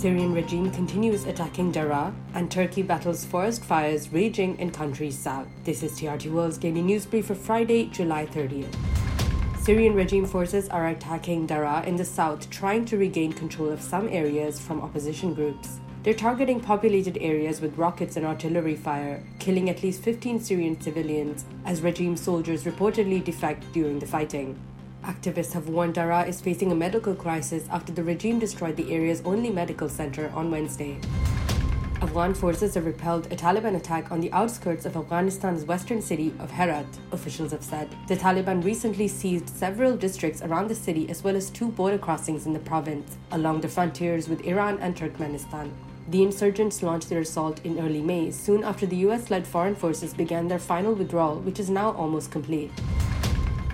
Syrian regime continues attacking Daraa, and Turkey battles forest fires raging in country's south. This is TRT World's daily news brief for Friday, July 30th. Syrian regime forces are attacking Daraa in the south, trying to regain control of some areas from opposition groups. They're targeting populated areas with rockets and artillery fire, killing at least 15 Syrian civilians as regime soldiers reportedly defect during the fighting. Activists have warned Daraa is facing a medical crisis after the regime destroyed the area's only medical center on Wednesday. Afghan forces have repelled a Taliban attack on the outskirts of Afghanistan's western city of Herat, officials have said. The Taliban recently seized several districts around the city as well as two border crossings in the province, along the frontiers with Iran and Turkmenistan. The insurgents launched their assault in early May, soon after the US led foreign forces began their final withdrawal, which is now almost complete.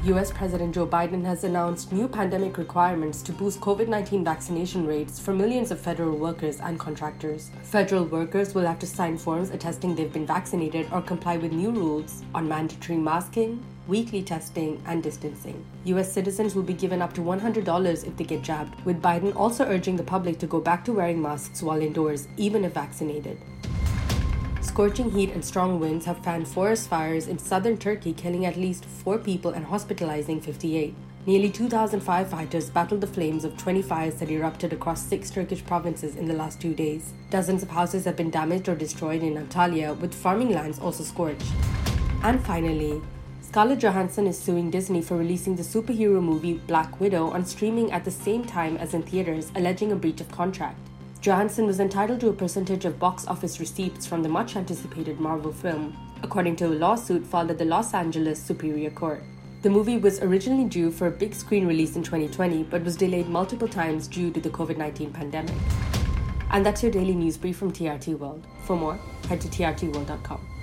US President Joe Biden has announced new pandemic requirements to boost COVID 19 vaccination rates for millions of federal workers and contractors. Federal workers will have to sign forms attesting they've been vaccinated or comply with new rules on mandatory masking, weekly testing, and distancing. US citizens will be given up to $100 if they get jabbed, with Biden also urging the public to go back to wearing masks while indoors, even if vaccinated. Scorching heat and strong winds have fanned forest fires in southern Turkey, killing at least four people and hospitalizing 58. Nearly 2,000 firefighters battled the flames of 20 fires that erupted across six Turkish provinces in the last two days. Dozens of houses have been damaged or destroyed in Antalya, with farming lands also scorched. And finally, Scarlett Johansson is suing Disney for releasing the superhero movie Black Widow on streaming at the same time as in theaters, alleging a breach of contract. Johansson was entitled to a percentage of box office receipts from the much anticipated Marvel film, according to a lawsuit filed at the Los Angeles Superior Court. The movie was originally due for a big screen release in 2020 but was delayed multiple times due to the COVID 19 pandemic. And that's your daily news brief from TRT World. For more, head to trtworld.com.